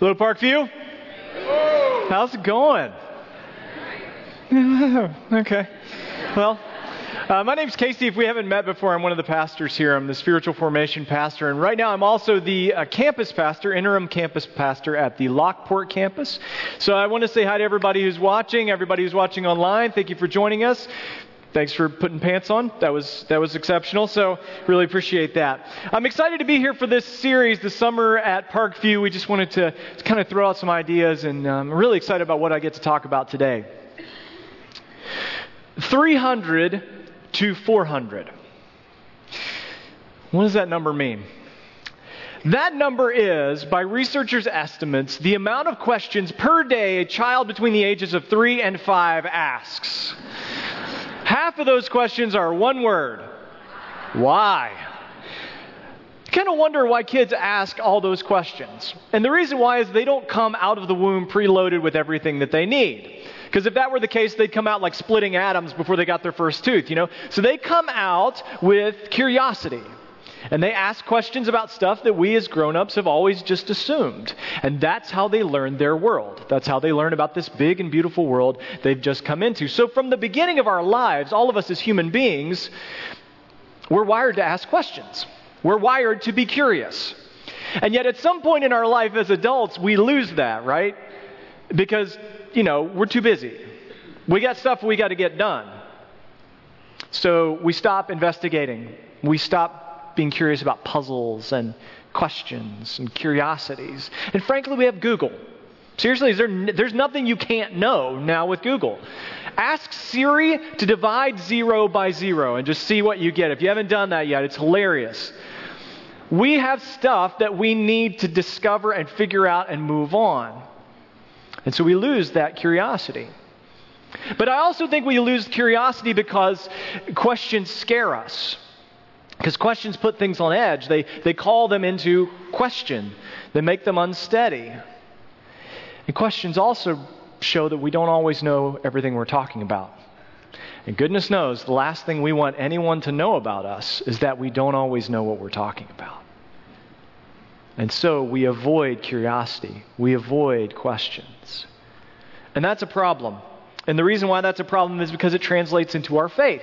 Little Parkview? How's it going? okay. Well, uh, my name's Casey. If we haven't met before, I'm one of the pastors here. I'm the spiritual formation pastor. And right now, I'm also the uh, campus pastor, interim campus pastor at the Lockport campus. So I want to say hi to everybody who's watching, everybody who's watching online. Thank you for joining us. Thanks for putting pants on. That was that was exceptional. So really appreciate that. I'm excited to be here for this series, the summer at Parkview. We just wanted to, to kind of throw out some ideas, and um, I'm really excited about what I get to talk about today. 300 to 400. What does that number mean? That number is, by researchers' estimates, the amount of questions per day a child between the ages of three and five asks. Half of those questions are one word why? Kind of wonder why kids ask all those questions. And the reason why is they don't come out of the womb preloaded with everything that they need. Because if that were the case, they'd come out like splitting atoms before they got their first tooth, you know? So they come out with curiosity. And they ask questions about stuff that we as grown ups have always just assumed. And that's how they learn their world. That's how they learn about this big and beautiful world they've just come into. So, from the beginning of our lives, all of us as human beings, we're wired to ask questions. We're wired to be curious. And yet, at some point in our life as adults, we lose that, right? Because you know, we're too busy. We got stuff we got to get done. So we stop investigating. We stop being curious about puzzles and questions and curiosities. And frankly, we have Google. Seriously, there, there's nothing you can't know now with Google. Ask Siri to divide zero by zero and just see what you get. If you haven't done that yet, it's hilarious. We have stuff that we need to discover and figure out and move on. And so we lose that curiosity. But I also think we lose curiosity because questions scare us. Because questions put things on edge. They, they call them into question, they make them unsteady. And questions also show that we don't always know everything we're talking about. And goodness knows, the last thing we want anyone to know about us is that we don't always know what we're talking about. And so we avoid curiosity, we avoid questions. And that's a problem. And the reason why that's a problem is because it translates into our faith.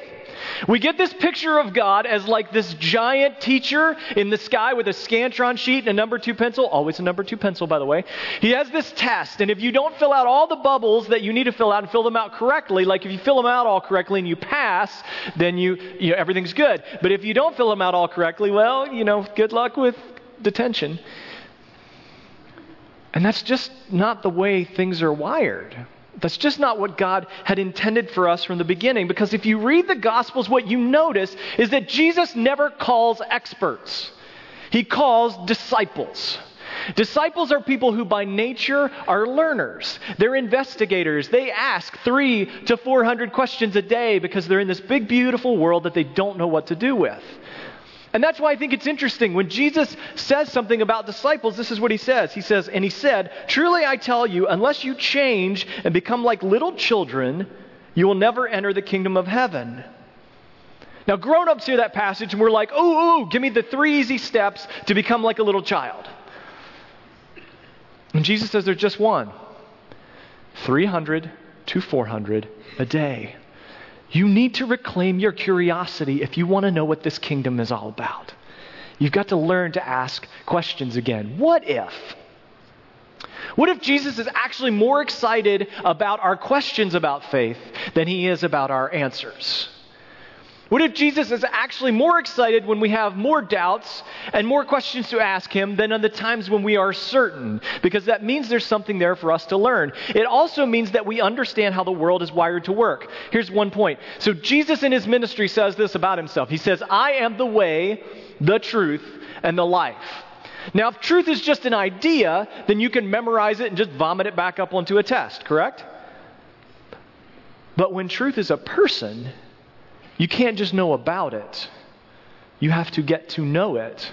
We get this picture of God as like this giant teacher in the sky with a Scantron sheet and a number two pencil. Always a number two pencil, by the way. He has this test, and if you don't fill out all the bubbles that you need to fill out and fill them out correctly, like if you fill them out all correctly and you pass, then you, you know, everything's good. But if you don't fill them out all correctly, well, you know, good luck with detention. And that's just not the way things are wired. That's just not what God had intended for us from the beginning. Because if you read the Gospels, what you notice is that Jesus never calls experts, He calls disciples. Disciples are people who, by nature, are learners. They're investigators. They ask three to 400 questions a day because they're in this big, beautiful world that they don't know what to do with. And that's why I think it's interesting. When Jesus says something about disciples, this is what he says. He says, And he said, Truly I tell you, unless you change and become like little children, you will never enter the kingdom of heaven. Now, grown ups hear that passage and we're like, Ooh, ooh, give me the three easy steps to become like a little child. And Jesus says there's just one 300 to 400 a day. You need to reclaim your curiosity if you want to know what this kingdom is all about. You've got to learn to ask questions again. What if? What if Jesus is actually more excited about our questions about faith than he is about our answers? What if Jesus is actually more excited when we have more doubts and more questions to ask him than on the times when we are certain? Because that means there's something there for us to learn. It also means that we understand how the world is wired to work. Here's one point. So, Jesus in his ministry says this about himself He says, I am the way, the truth, and the life. Now, if truth is just an idea, then you can memorize it and just vomit it back up onto a test, correct? But when truth is a person, you can't just know about it, you have to get to know it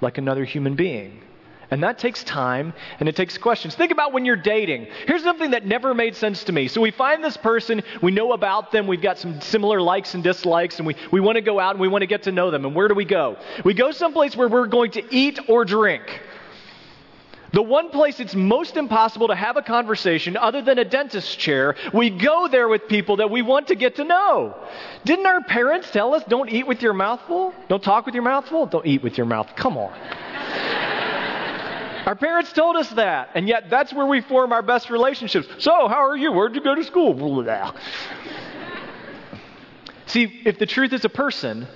like another human being. And that takes time and it takes questions. Think about when you're dating. Here's something that never made sense to me. So we find this person, we know about them, we've got some similar likes and dislikes, and we, we want to go out and we want to get to know them. And where do we go? We go someplace where we're going to eat or drink. The one place it's most impossible to have a conversation other than a dentist's chair, we go there with people that we want to get to know. Didn't our parents tell us don't eat with your mouth full? Don't talk with your mouth full? Don't eat with your mouth. Come on. our parents told us that, and yet that's where we form our best relationships. So, how are you? Where'd you go to school? See, if the truth is a person,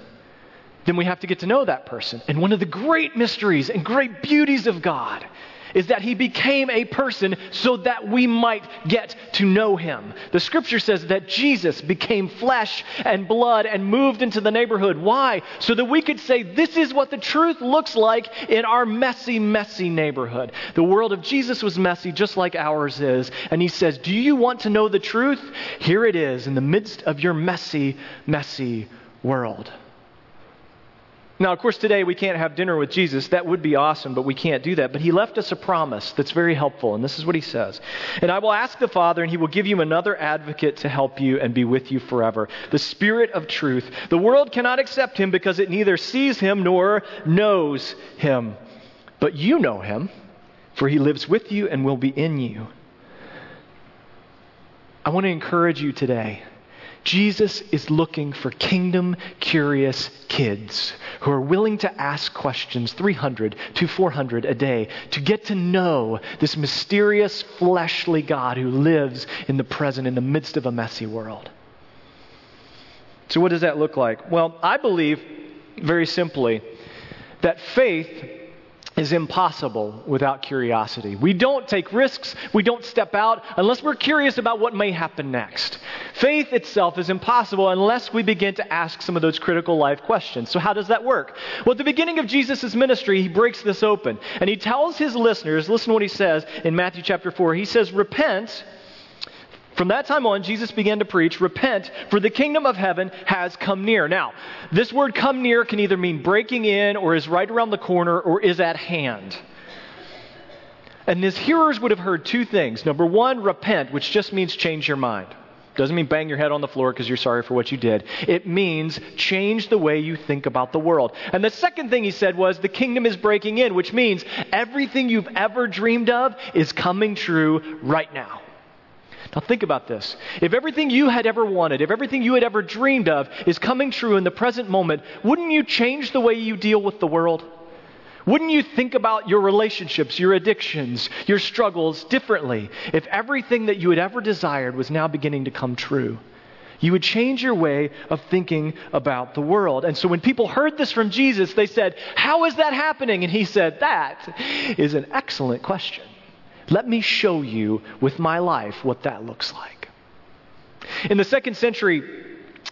then we have to get to know that person. And one of the great mysteries and great beauties of God is that he became a person so that we might get to know him. The scripture says that Jesus became flesh and blood and moved into the neighborhood. Why? So that we could say, this is what the truth looks like in our messy, messy neighborhood. The world of Jesus was messy just like ours is. And he says, Do you want to know the truth? Here it is in the midst of your messy, messy world. Now, of course, today we can't have dinner with Jesus. That would be awesome, but we can't do that. But he left us a promise that's very helpful, and this is what he says. And I will ask the Father, and he will give you another advocate to help you and be with you forever the Spirit of truth. The world cannot accept him because it neither sees him nor knows him. But you know him, for he lives with you and will be in you. I want to encourage you today Jesus is looking for kingdom curious kids who are willing to ask questions 300 to 400 a day to get to know this mysterious fleshly God who lives in the present in the midst of a messy world. So, what does that look like? Well, I believe very simply that faith is impossible without curiosity. We don't take risks, we don't step out unless we're curious about what may happen next. Faith itself is impossible unless we begin to ask some of those critical life questions. So, how does that work? Well, at the beginning of Jesus' ministry, he breaks this open and he tells his listeners listen to what he says in Matthew chapter 4. He says, Repent from that time on, Jesus began to preach, Repent, for the kingdom of heaven has come near. Now, this word come near can either mean breaking in, or is right around the corner, or is at hand. And his hearers would have heard two things. Number one, repent, which just means change your mind. Doesn't mean bang your head on the floor because you're sorry for what you did. It means change the way you think about the world. And the second thing he said was the kingdom is breaking in, which means everything you've ever dreamed of is coming true right now. Now, think about this. If everything you had ever wanted, if everything you had ever dreamed of is coming true in the present moment, wouldn't you change the way you deal with the world? Wouldn't you think about your relationships, your addictions, your struggles differently if everything that you had ever desired was now beginning to come true? You would change your way of thinking about the world. And so when people heard this from Jesus, they said, How is that happening? And he said, That is an excellent question. Let me show you with my life what that looks like. In the second century,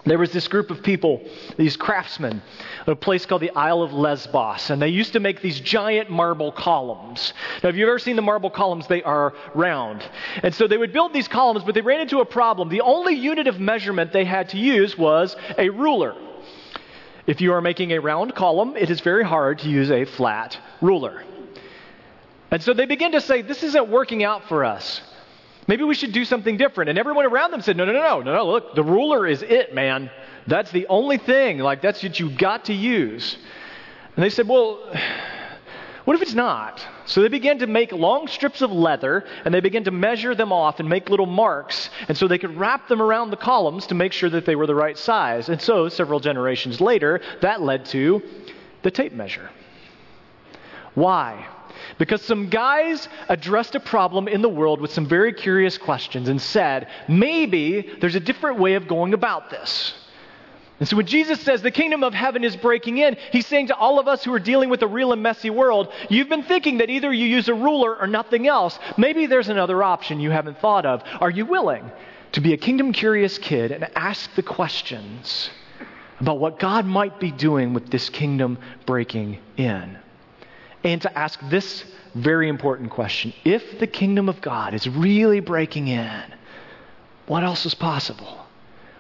there was this group of people, these craftsmen, at a place called the Isle of Lesbos, and they used to make these giant marble columns. Now, if you've ever seen the marble columns, they are round. And so they would build these columns, but they ran into a problem. The only unit of measurement they had to use was a ruler. If you are making a round column, it is very hard to use a flat ruler. And so they begin to say, This isn't working out for us. Maybe we should do something different. And everyone around them said, No, no, no, no, no, no, look, the ruler is it, man. That's the only thing. Like, that's what you've got to use. And they said, Well, what if it's not? So they began to make long strips of leather and they began to measure them off and make little marks. And so they could wrap them around the columns to make sure that they were the right size. And so, several generations later, that led to the tape measure. Why? Because some guys addressed a problem in the world with some very curious questions and said, maybe there's a different way of going about this. And so when Jesus says the kingdom of heaven is breaking in, he's saying to all of us who are dealing with a real and messy world, you've been thinking that either you use a ruler or nothing else. Maybe there's another option you haven't thought of. Are you willing to be a kingdom curious kid and ask the questions about what God might be doing with this kingdom breaking in? And to ask this very important question If the kingdom of God is really breaking in, what else is possible?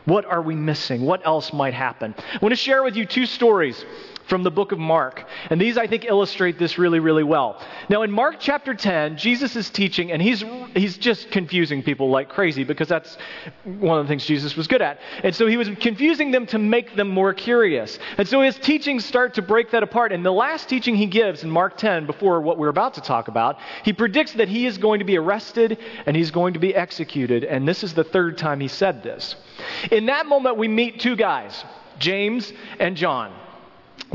What are we missing? What else might happen? I want to share with you two stories from the book of Mark. And these, I think, illustrate this really, really well. Now, in Mark chapter 10, Jesus is teaching, and he's, he's just confusing people like crazy because that's one of the things Jesus was good at. And so he was confusing them to make them more curious. And so his teachings start to break that apart. And the last teaching he gives in Mark 10, before what we're about to talk about, he predicts that he is going to be arrested and he's going to be executed. And this is the third time he said this. In that moment, we meet two guys, James and John.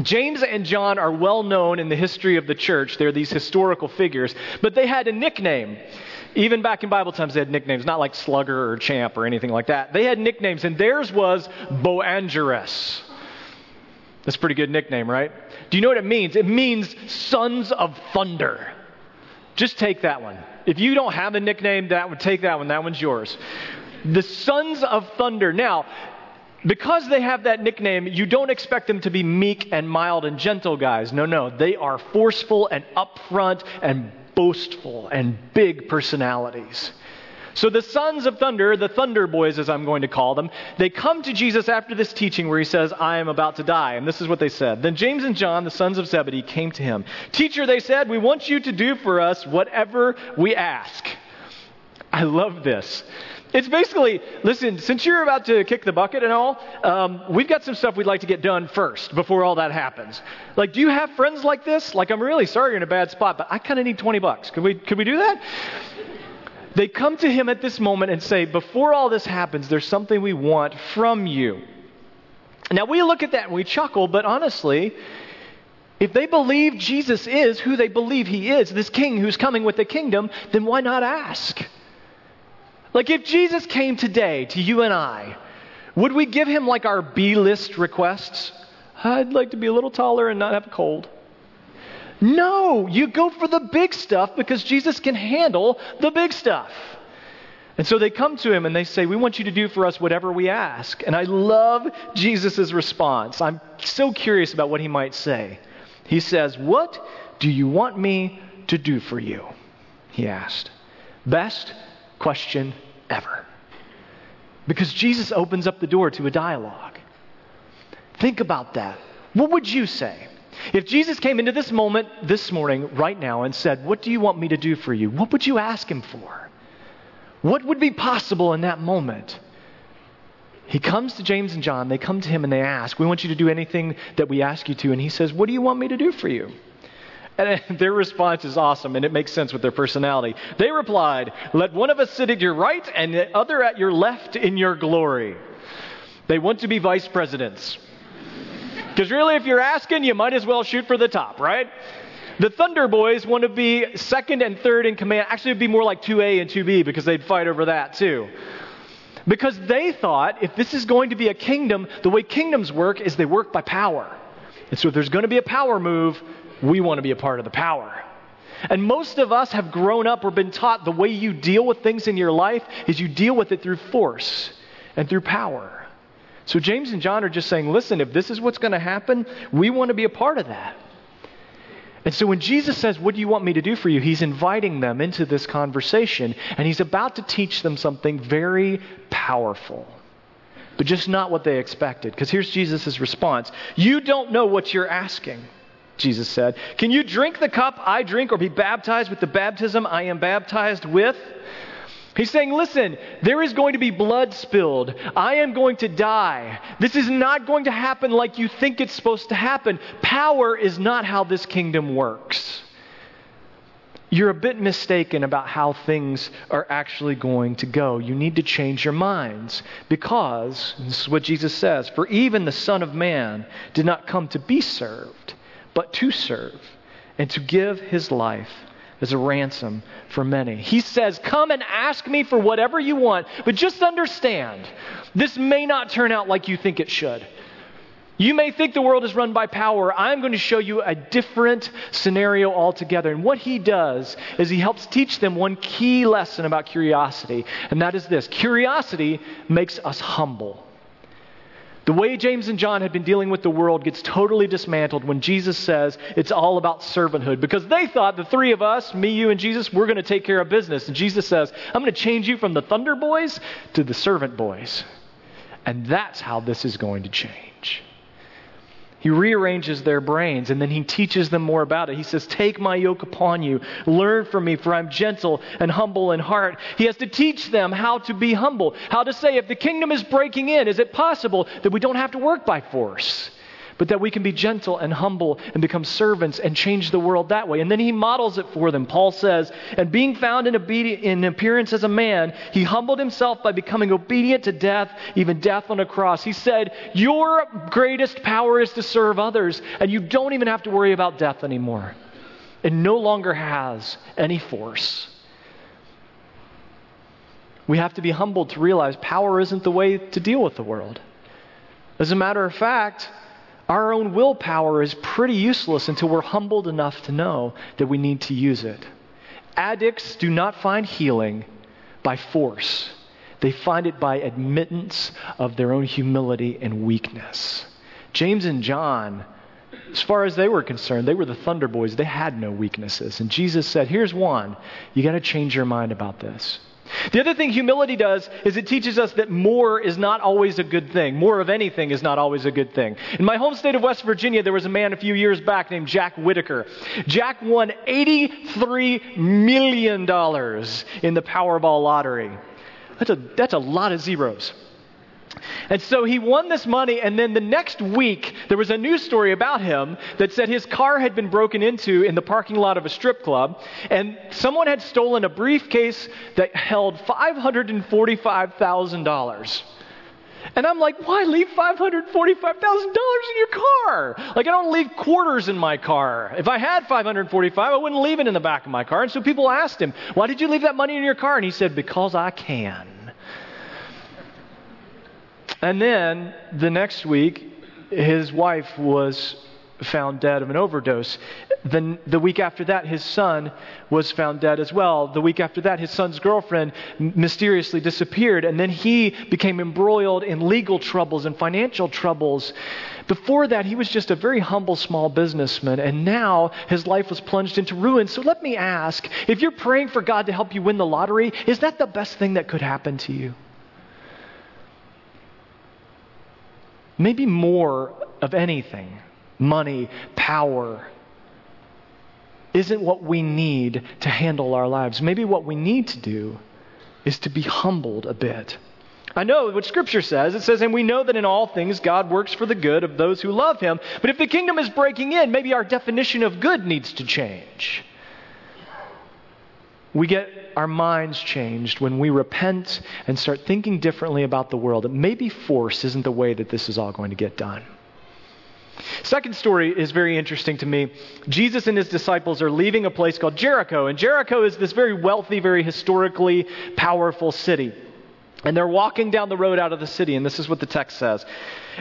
James and John are well known in the history of the church. They're these historical figures, but they had a nickname. Even back in Bible times, they had nicknames, not like Slugger or Champ or anything like that. They had nicknames, and theirs was Boanerges. That's a pretty good nickname, right? Do you know what it means? It means sons of thunder. Just take that one. If you don't have a nickname, that would take that one. That one's yours. The sons of thunder. Now, because they have that nickname, you don't expect them to be meek and mild and gentle guys. No, no. They are forceful and upfront and boastful and big personalities. So the sons of thunder, the thunder boys as I'm going to call them, they come to Jesus after this teaching where he says, I am about to die. And this is what they said. Then James and John, the sons of Zebedee, came to him. Teacher, they said, we want you to do for us whatever we ask. I love this. It's basically, listen, since you're about to kick the bucket and all, um, we've got some stuff we'd like to get done first before all that happens. Like, do you have friends like this? Like, I'm really sorry you're in a bad spot, but I kind of need 20 bucks. Could we, could we do that? They come to him at this moment and say, Before all this happens, there's something we want from you. Now, we look at that and we chuckle, but honestly, if they believe Jesus is who they believe he is, this king who's coming with the kingdom, then why not ask? Like, if Jesus came today to you and I, would we give him like our B list requests? I'd like to be a little taller and not have a cold. No, you go for the big stuff because Jesus can handle the big stuff. And so they come to him and they say, We want you to do for us whatever we ask. And I love Jesus' response. I'm so curious about what he might say. He says, What do you want me to do for you? He asked. Best question ever. Because Jesus opens up the door to a dialogue. Think about that. What would you say? If Jesus came into this moment this morning, right now, and said, What do you want me to do for you? What would you ask him for? What would be possible in that moment? He comes to James and John, they come to him and they ask, We want you to do anything that we ask you to. And he says, What do you want me to do for you? And their response is awesome, and it makes sense with their personality. They replied, Let one of us sit at your right and the other at your left in your glory. They want to be vice presidents. Because really, if you're asking, you might as well shoot for the top, right? The Thunder Boys want to be second and third in command. Actually, it'd be more like 2A and 2B because they'd fight over that too. Because they thought if this is going to be a kingdom, the way kingdoms work is they work by power. And so if there's going to be a power move, we want to be a part of the power. And most of us have grown up or been taught the way you deal with things in your life is you deal with it through force and through power. So James and John are just saying, listen, if this is what's going to happen, we want to be a part of that. And so when Jesus says, What do you want me to do for you? He's inviting them into this conversation, and he's about to teach them something very powerful, but just not what they expected. Because here's Jesus' response You don't know what you're asking. Jesus said. Can you drink the cup I drink or be baptized with the baptism I am baptized with? He's saying, listen, there is going to be blood spilled. I am going to die. This is not going to happen like you think it's supposed to happen. Power is not how this kingdom works. You're a bit mistaken about how things are actually going to go. You need to change your minds because, this is what Jesus says, for even the Son of Man did not come to be served, but to serve and to give his life as a ransom for many. He says, Come and ask me for whatever you want, but just understand this may not turn out like you think it should. You may think the world is run by power. I'm going to show you a different scenario altogether. And what he does is he helps teach them one key lesson about curiosity, and that is this curiosity makes us humble. The way James and John had been dealing with the world gets totally dismantled when Jesus says it's all about servanthood because they thought the three of us, me, you, and Jesus, we're going to take care of business. And Jesus says, I'm going to change you from the thunder boys to the servant boys. And that's how this is going to change. He rearranges their brains and then he teaches them more about it. He says, Take my yoke upon you, learn from me, for I'm gentle and humble in heart. He has to teach them how to be humble, how to say, if the kingdom is breaking in, is it possible that we don't have to work by force? But that we can be gentle and humble and become servants and change the world that way. And then he models it for them. Paul says, And being found in, obedi- in appearance as a man, he humbled himself by becoming obedient to death, even death on a cross. He said, Your greatest power is to serve others, and you don't even have to worry about death anymore. It no longer has any force. We have to be humbled to realize power isn't the way to deal with the world. As a matter of fact, our own willpower is pretty useless until we're humbled enough to know that we need to use it. Addicts do not find healing by force, they find it by admittance of their own humility and weakness. James and John, as far as they were concerned, they were the Thunder Boys. They had no weaknesses. And Jesus said, Here's one. You got to change your mind about this. The other thing humility does is it teaches us that more is not always a good thing. More of anything is not always a good thing. In my home state of West Virginia, there was a man a few years back named Jack Whittaker. Jack won $83 million in the Powerball lottery. That's a, that's a lot of zeros. And so he won this money, and then the next week, there was a news story about him that said his car had been broken into in the parking lot of a strip club, and someone had stolen a briefcase that held $545,000. And I'm like, why leave $545,000 in your car? Like, I don't leave quarters in my car. If I had 545, I wouldn't leave it in the back of my car. And so people asked him, why did you leave that money in your car? And he said, because I can. And then the next week, his wife was found dead of an overdose. The, the week after that, his son was found dead as well. The week after that, his son's girlfriend mysteriously disappeared, and then he became embroiled in legal troubles and financial troubles. Before that, he was just a very humble small businessman, and now his life was plunged into ruin. So let me ask if you're praying for God to help you win the lottery, is that the best thing that could happen to you? Maybe more of anything money, power isn't what we need to handle our lives. Maybe what we need to do is to be humbled a bit. I know what Scripture says. It says, and we know that in all things God works for the good of those who love Him. But if the kingdom is breaking in, maybe our definition of good needs to change. We get our minds changed when we repent and start thinking differently about the world. Maybe force isn't the way that this is all going to get done. Second story is very interesting to me. Jesus and his disciples are leaving a place called Jericho, and Jericho is this very wealthy, very historically powerful city. And they're walking down the road out of the city, and this is what the text says.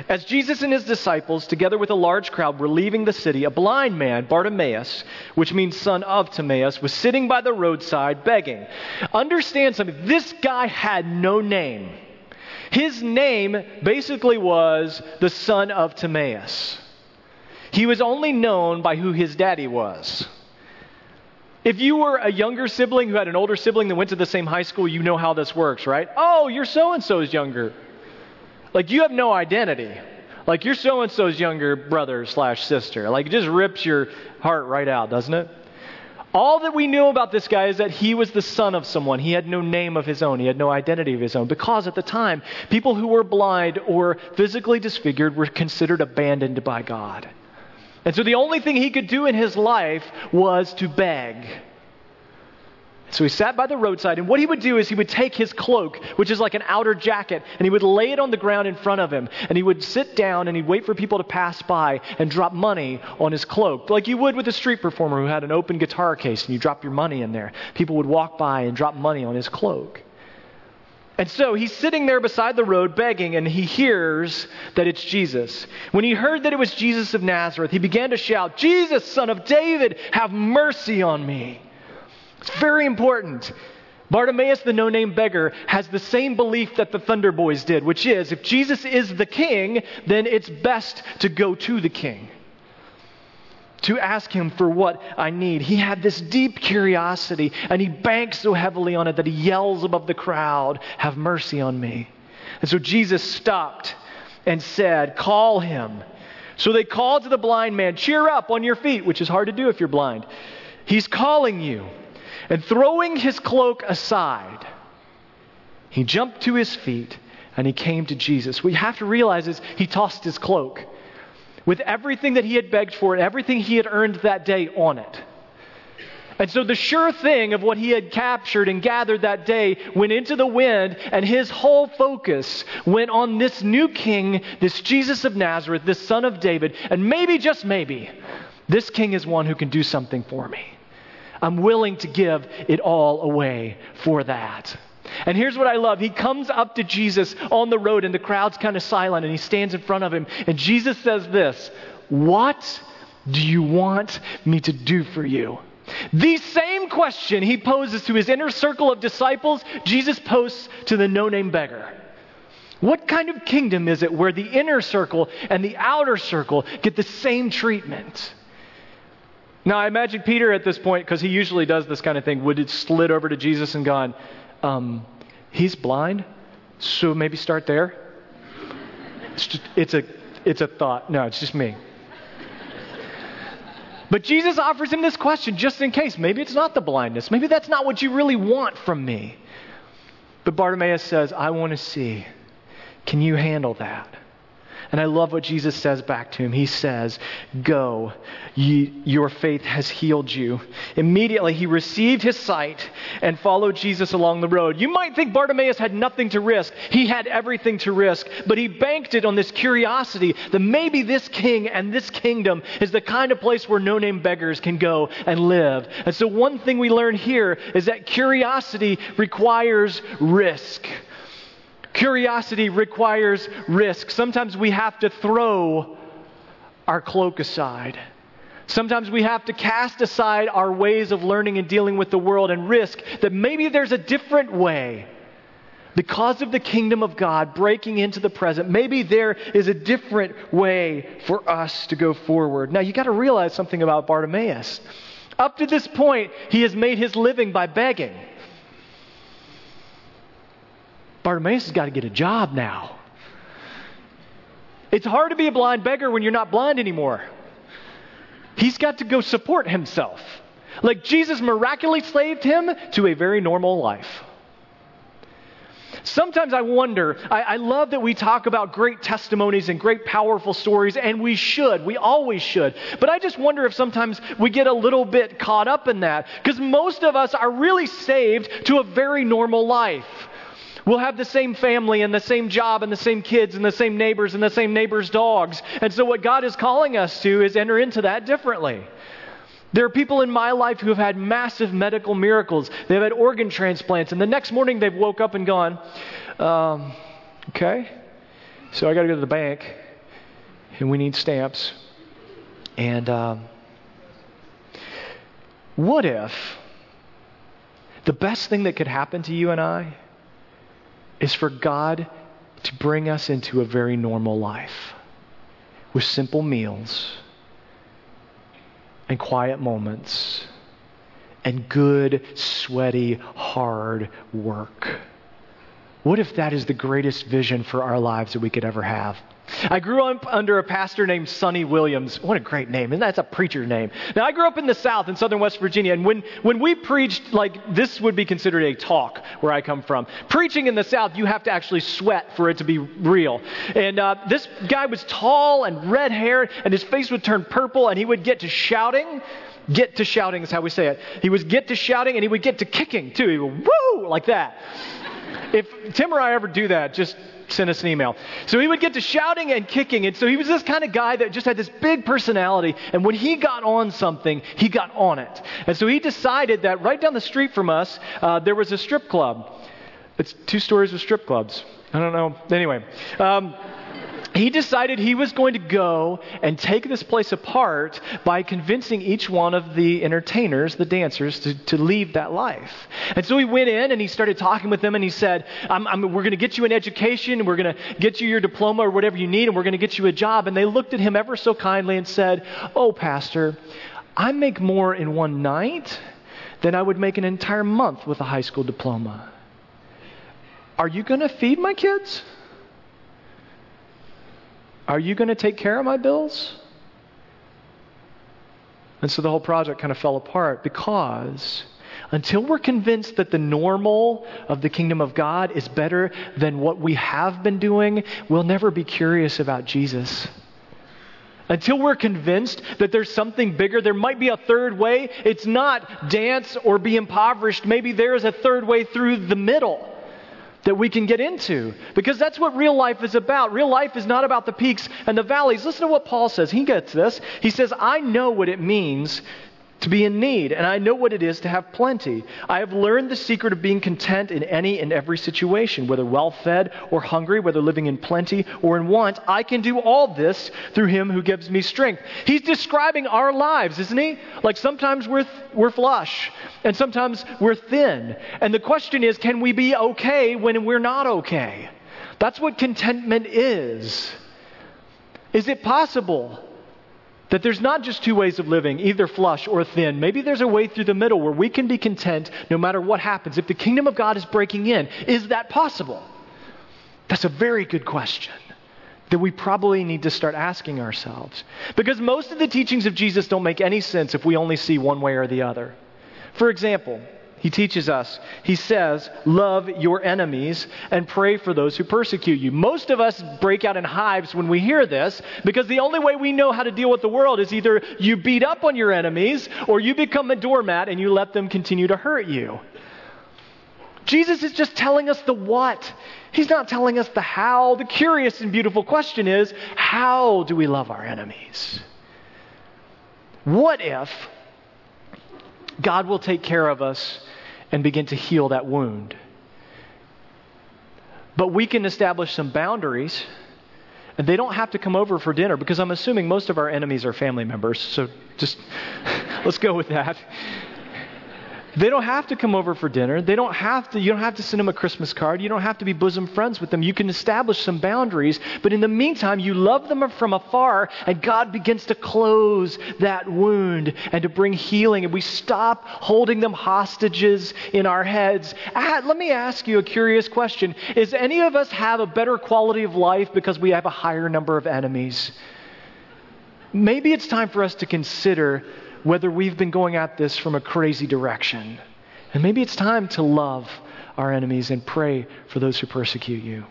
As Jesus and his disciples, together with a large crowd, were leaving the city, a blind man, Bartimaeus, which means son of Timaeus, was sitting by the roadside begging. Understand something. This guy had no name. His name basically was the son of Timaeus. He was only known by who his daddy was. If you were a younger sibling who had an older sibling that went to the same high school, you know how this works, right? Oh, you're so and so's younger. Like you have no identity. Like you're so and so's younger brother slash sister. Like it just rips your heart right out, doesn't it? All that we knew about this guy is that he was the son of someone. He had no name of his own. He had no identity of his own. Because at the time, people who were blind or physically disfigured were considered abandoned by God. And so the only thing he could do in his life was to beg. So he sat by the roadside, and what he would do is he would take his cloak, which is like an outer jacket, and he would lay it on the ground in front of him. And he would sit down and he'd wait for people to pass by and drop money on his cloak, like you would with a street performer who had an open guitar case and you drop your money in there. People would walk by and drop money on his cloak. And so he's sitting there beside the road begging, and he hears that it's Jesus. When he heard that it was Jesus of Nazareth, he began to shout, Jesus, son of David, have mercy on me. It's very important. Bartimaeus, the no name beggar, has the same belief that the Thunder Boys did, which is if Jesus is the king, then it's best to go to the king to ask him for what I need. He had this deep curiosity, and he banks so heavily on it that he yells above the crowd, Have mercy on me. And so Jesus stopped and said, Call him. So they called to the blind man, Cheer up on your feet, which is hard to do if you're blind. He's calling you. And throwing his cloak aside, he jumped to his feet and he came to Jesus. What you have to realize is he tossed his cloak with everything that he had begged for and everything he had earned that day on it. And so the sure thing of what he had captured and gathered that day went into the wind, and his whole focus went on this new king, this Jesus of Nazareth, this son of David. And maybe, just maybe, this king is one who can do something for me. I'm willing to give it all away for that. And here's what I love. He comes up to Jesus on the road, and the crowd's kind of silent, and he stands in front of him. And Jesus says this What do you want me to do for you? The same question he poses to his inner circle of disciples, Jesus poses to the no name beggar. What kind of kingdom is it where the inner circle and the outer circle get the same treatment? Now, I imagine Peter at this point, because he usually does this kind of thing, would have slid over to Jesus and gone, um, He's blind, so maybe start there? It's, just, it's, a, it's a thought. No, it's just me. But Jesus offers him this question just in case. Maybe it's not the blindness. Maybe that's not what you really want from me. But Bartimaeus says, I want to see. Can you handle that? And I love what Jesus says back to him. He says, Go, ye, your faith has healed you. Immediately he received his sight and followed Jesus along the road. You might think Bartimaeus had nothing to risk. He had everything to risk, but he banked it on this curiosity that maybe this king and this kingdom is the kind of place where no name beggars can go and live. And so, one thing we learn here is that curiosity requires risk. Curiosity requires risk. Sometimes we have to throw our cloak aside. Sometimes we have to cast aside our ways of learning and dealing with the world and risk that maybe there's a different way. Because of the kingdom of God breaking into the present, maybe there is a different way for us to go forward. Now, you got to realize something about Bartimaeus. Up to this point, he has made his living by begging. Bartimaeus has got to get a job now. It's hard to be a blind beggar when you're not blind anymore. He's got to go support himself. Like Jesus miraculously saved him to a very normal life. Sometimes I wonder, I, I, love that we talk about great testimonies and great powerful stories, and we should. We always should. But I just wonder if sometimes we get a little bit caught up in that. Because most of us are really saved to a very normal life. We'll have the same family and the same job and the same kids and the same neighbors and the same neighbors' dogs. And so, what God is calling us to is enter into that differently. There are people in my life who have had massive medical miracles. They've had organ transplants, and the next morning they've woke up and gone, um, okay, so I got to go to the bank, and we need stamps. And um, what if the best thing that could happen to you and I is for God to bring us into a very normal life with simple meals and quiet moments and good, sweaty, hard work. What if that is the greatest vision for our lives that we could ever have? I grew up under a pastor named Sonny Williams. What a great name. And that's a preacher name. Now, I grew up in the South, in southern West Virginia, and when, when we preached, like, this would be considered a talk where I come from. Preaching in the South, you have to actually sweat for it to be real. And uh, this guy was tall and red haired, and his face would turn purple, and he would get to shouting. Get to shouting is how we say it. He would get to shouting, and he would get to kicking, too. He would, woo, like that. If Tim or I ever do that, just send us an email. So he would get to shouting and kicking. And so he was this kind of guy that just had this big personality. And when he got on something, he got on it. And so he decided that right down the street from us, uh, there was a strip club. It's two stories of strip clubs. I don't know. Anyway. Um, he decided he was going to go and take this place apart by convincing each one of the entertainers, the dancers, to, to leave that life. And so he went in and he started talking with them and he said, I'm, I'm, We're going to get you an education, we're going to get you your diploma or whatever you need, and we're going to get you a job. And they looked at him ever so kindly and said, Oh, Pastor, I make more in one night than I would make an entire month with a high school diploma. Are you going to feed my kids? Are you going to take care of my bills? And so the whole project kind of fell apart because until we're convinced that the normal of the kingdom of God is better than what we have been doing, we'll never be curious about Jesus. Until we're convinced that there's something bigger, there might be a third way. It's not dance or be impoverished. Maybe there is a third way through the middle that we can get into. Because that's what real life is about. Real life is not about the peaks and the valleys. Listen to what Paul says. He gets this. He says, I know what it means to be in need, and I know what it is to have plenty. I have learned the secret of being content in any and every situation, whether well fed or hungry, whether living in plenty or in want. I can do all this through him who gives me strength. He's describing our lives, isn't he? Like sometimes we're, th- we're flush, and sometimes we're thin. And the question is can we be okay when we're not okay? That's what contentment is. Is it possible that there's not just two ways of living, either flush or thin. Maybe there's a way through the middle where we can be content no matter what happens. If the kingdom of God is breaking in, is that possible? That's a very good question that we probably need to start asking ourselves. Because most of the teachings of Jesus don't make any sense if we only see one way or the other. For example, he teaches us, he says, love your enemies and pray for those who persecute you. Most of us break out in hives when we hear this because the only way we know how to deal with the world is either you beat up on your enemies or you become a doormat and you let them continue to hurt you. Jesus is just telling us the what. He's not telling us the how. The curious and beautiful question is how do we love our enemies? What if God will take care of us and begin to heal that wound. But we can establish some boundaries, and they don't have to come over for dinner because I'm assuming most of our enemies are family members. So just let's go with that. They don't have to come over for dinner. They don't have to, you don't have to send them a Christmas card. You don't have to be bosom friends with them. You can establish some boundaries. But in the meantime, you love them from afar, and God begins to close that wound and to bring healing. And we stop holding them hostages in our heads. Ah, let me ask you a curious question Is any of us have a better quality of life because we have a higher number of enemies? Maybe it's time for us to consider whether we've been going at this from a crazy direction. And maybe it's time to love our enemies and pray for those who persecute you.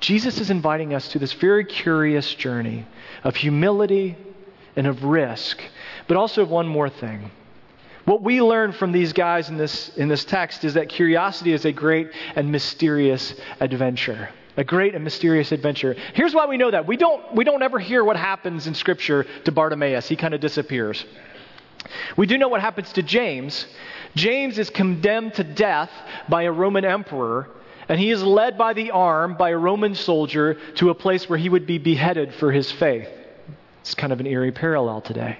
Jesus is inviting us to this very curious journey of humility and of risk, but also of one more thing. What we learn from these guys in this, in this text is that curiosity is a great and mysterious adventure a great and mysterious adventure. Here's why we know that. We don't, we don't ever hear what happens in Scripture to Bartimaeus, he kind of disappears. We do know what happens to James. James is condemned to death by a Roman emperor, and he is led by the arm by a Roman soldier to a place where he would be beheaded for his faith. It's kind of an eerie parallel today.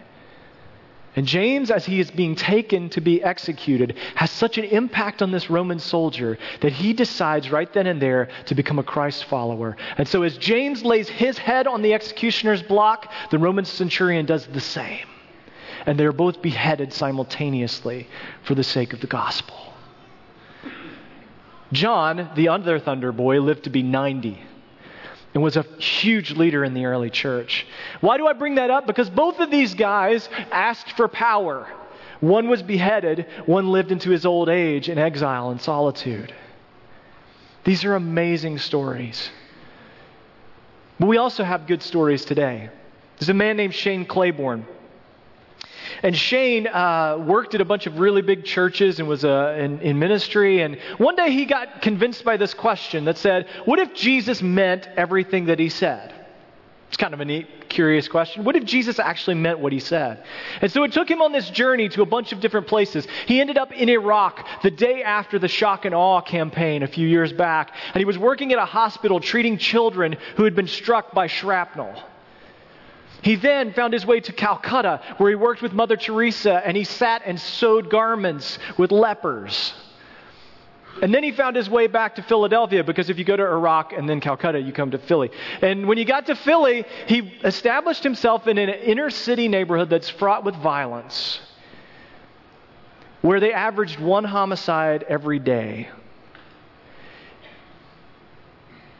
And James, as he is being taken to be executed, has such an impact on this Roman soldier that he decides right then and there to become a Christ follower. And so, as James lays his head on the executioner's block, the Roman centurion does the same. And they're both beheaded simultaneously for the sake of the gospel. John, the other Thunder Boy, lived to be 90 and was a huge leader in the early church. Why do I bring that up? Because both of these guys asked for power. One was beheaded, one lived into his old age in exile and solitude. These are amazing stories. But we also have good stories today. There's a man named Shane Claiborne. And Shane uh, worked at a bunch of really big churches and was uh, in, in ministry. And one day he got convinced by this question that said, What if Jesus meant everything that he said? It's kind of a neat, curious question. What if Jesus actually meant what he said? And so it took him on this journey to a bunch of different places. He ended up in Iraq the day after the shock and awe campaign a few years back. And he was working at a hospital treating children who had been struck by shrapnel. He then found his way to Calcutta, where he worked with Mother Teresa and he sat and sewed garments with lepers. And then he found his way back to Philadelphia because if you go to Iraq and then Calcutta, you come to Philly. And when he got to Philly, he established himself in an inner city neighborhood that's fraught with violence, where they averaged one homicide every day.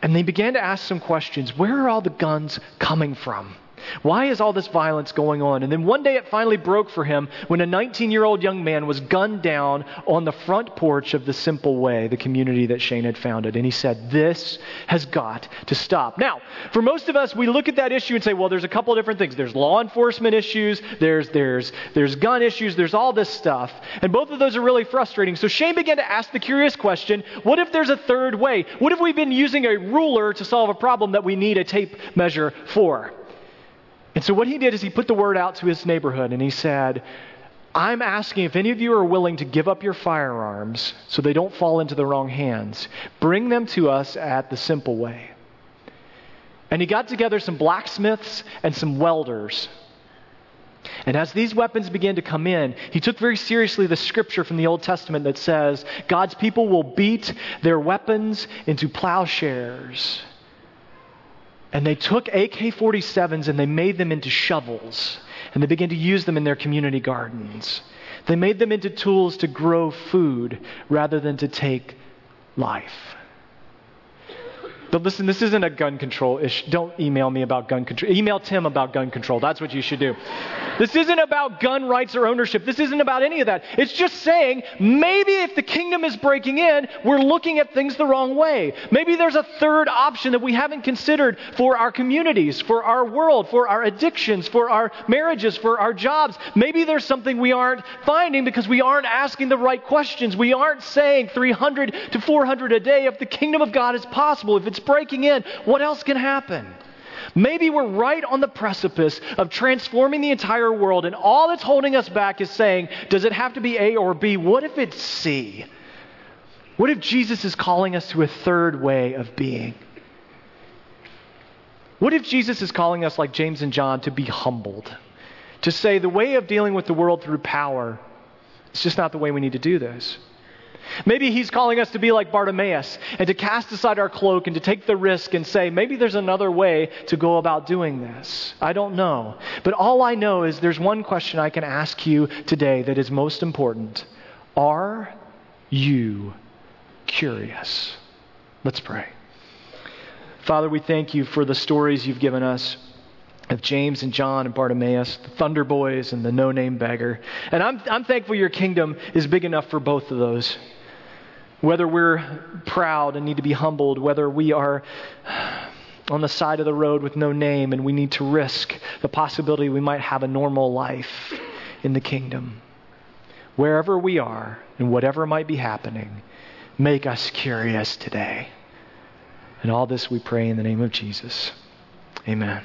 And they began to ask some questions. Where are all the guns coming from? Why is all this violence going on? And then one day it finally broke for him when a 19 year old young man was gunned down on the front porch of the Simple Way, the community that Shane had founded. And he said, This has got to stop. Now, for most of us, we look at that issue and say, Well, there's a couple different things. There's law enforcement issues, there's, there's, there's gun issues, there's all this stuff. And both of those are really frustrating. So Shane began to ask the curious question what if there's a third way? What if we've been using a ruler to solve a problem that we need a tape measure for? And so what he did is he put the word out to his neighborhood and he said, I'm asking if any of you are willing to give up your firearms so they don't fall into the wrong hands, bring them to us at the simple way. And he got together some blacksmiths and some welders. And as these weapons began to come in, he took very seriously the scripture from the Old Testament that says God's people will beat their weapons into plowshares and they took AK 47s and they made them into shovels. And they began to use them in their community gardens. They made them into tools to grow food rather than to take life. But listen, this isn't a gun control issue. Don't email me about gun control. Email Tim about gun control. That's what you should do. This isn't about gun rights or ownership. This isn't about any of that. It's just saying maybe if the kingdom is breaking in, we're looking at things the wrong way. Maybe there's a third option that we haven't considered for our communities, for our world, for our addictions, for our marriages, for our jobs. Maybe there's something we aren't finding because we aren't asking the right questions. We aren't saying 300 to 400 a day if the kingdom of God is possible, if it's breaking in, what else can happen? Maybe we're right on the precipice of transforming the entire world, and all that's holding us back is saying, does it have to be A or B? What if it's C? What if Jesus is calling us to a third way of being? What if Jesus is calling us, like James and John, to be humbled? To say the way of dealing with the world through power is just not the way we need to do this. Maybe he's calling us to be like Bartimaeus and to cast aside our cloak and to take the risk and say, maybe there's another way to go about doing this. I don't know. But all I know is there's one question I can ask you today that is most important. Are you curious? Let's pray. Father, we thank you for the stories you've given us of James and John and Bartimaeus, the Thunder Boys and the no name beggar. And I'm, I'm thankful your kingdom is big enough for both of those. Whether we're proud and need to be humbled, whether we are on the side of the road with no name and we need to risk the possibility we might have a normal life in the kingdom. Wherever we are and whatever might be happening, make us curious today. And all this we pray in the name of Jesus. Amen.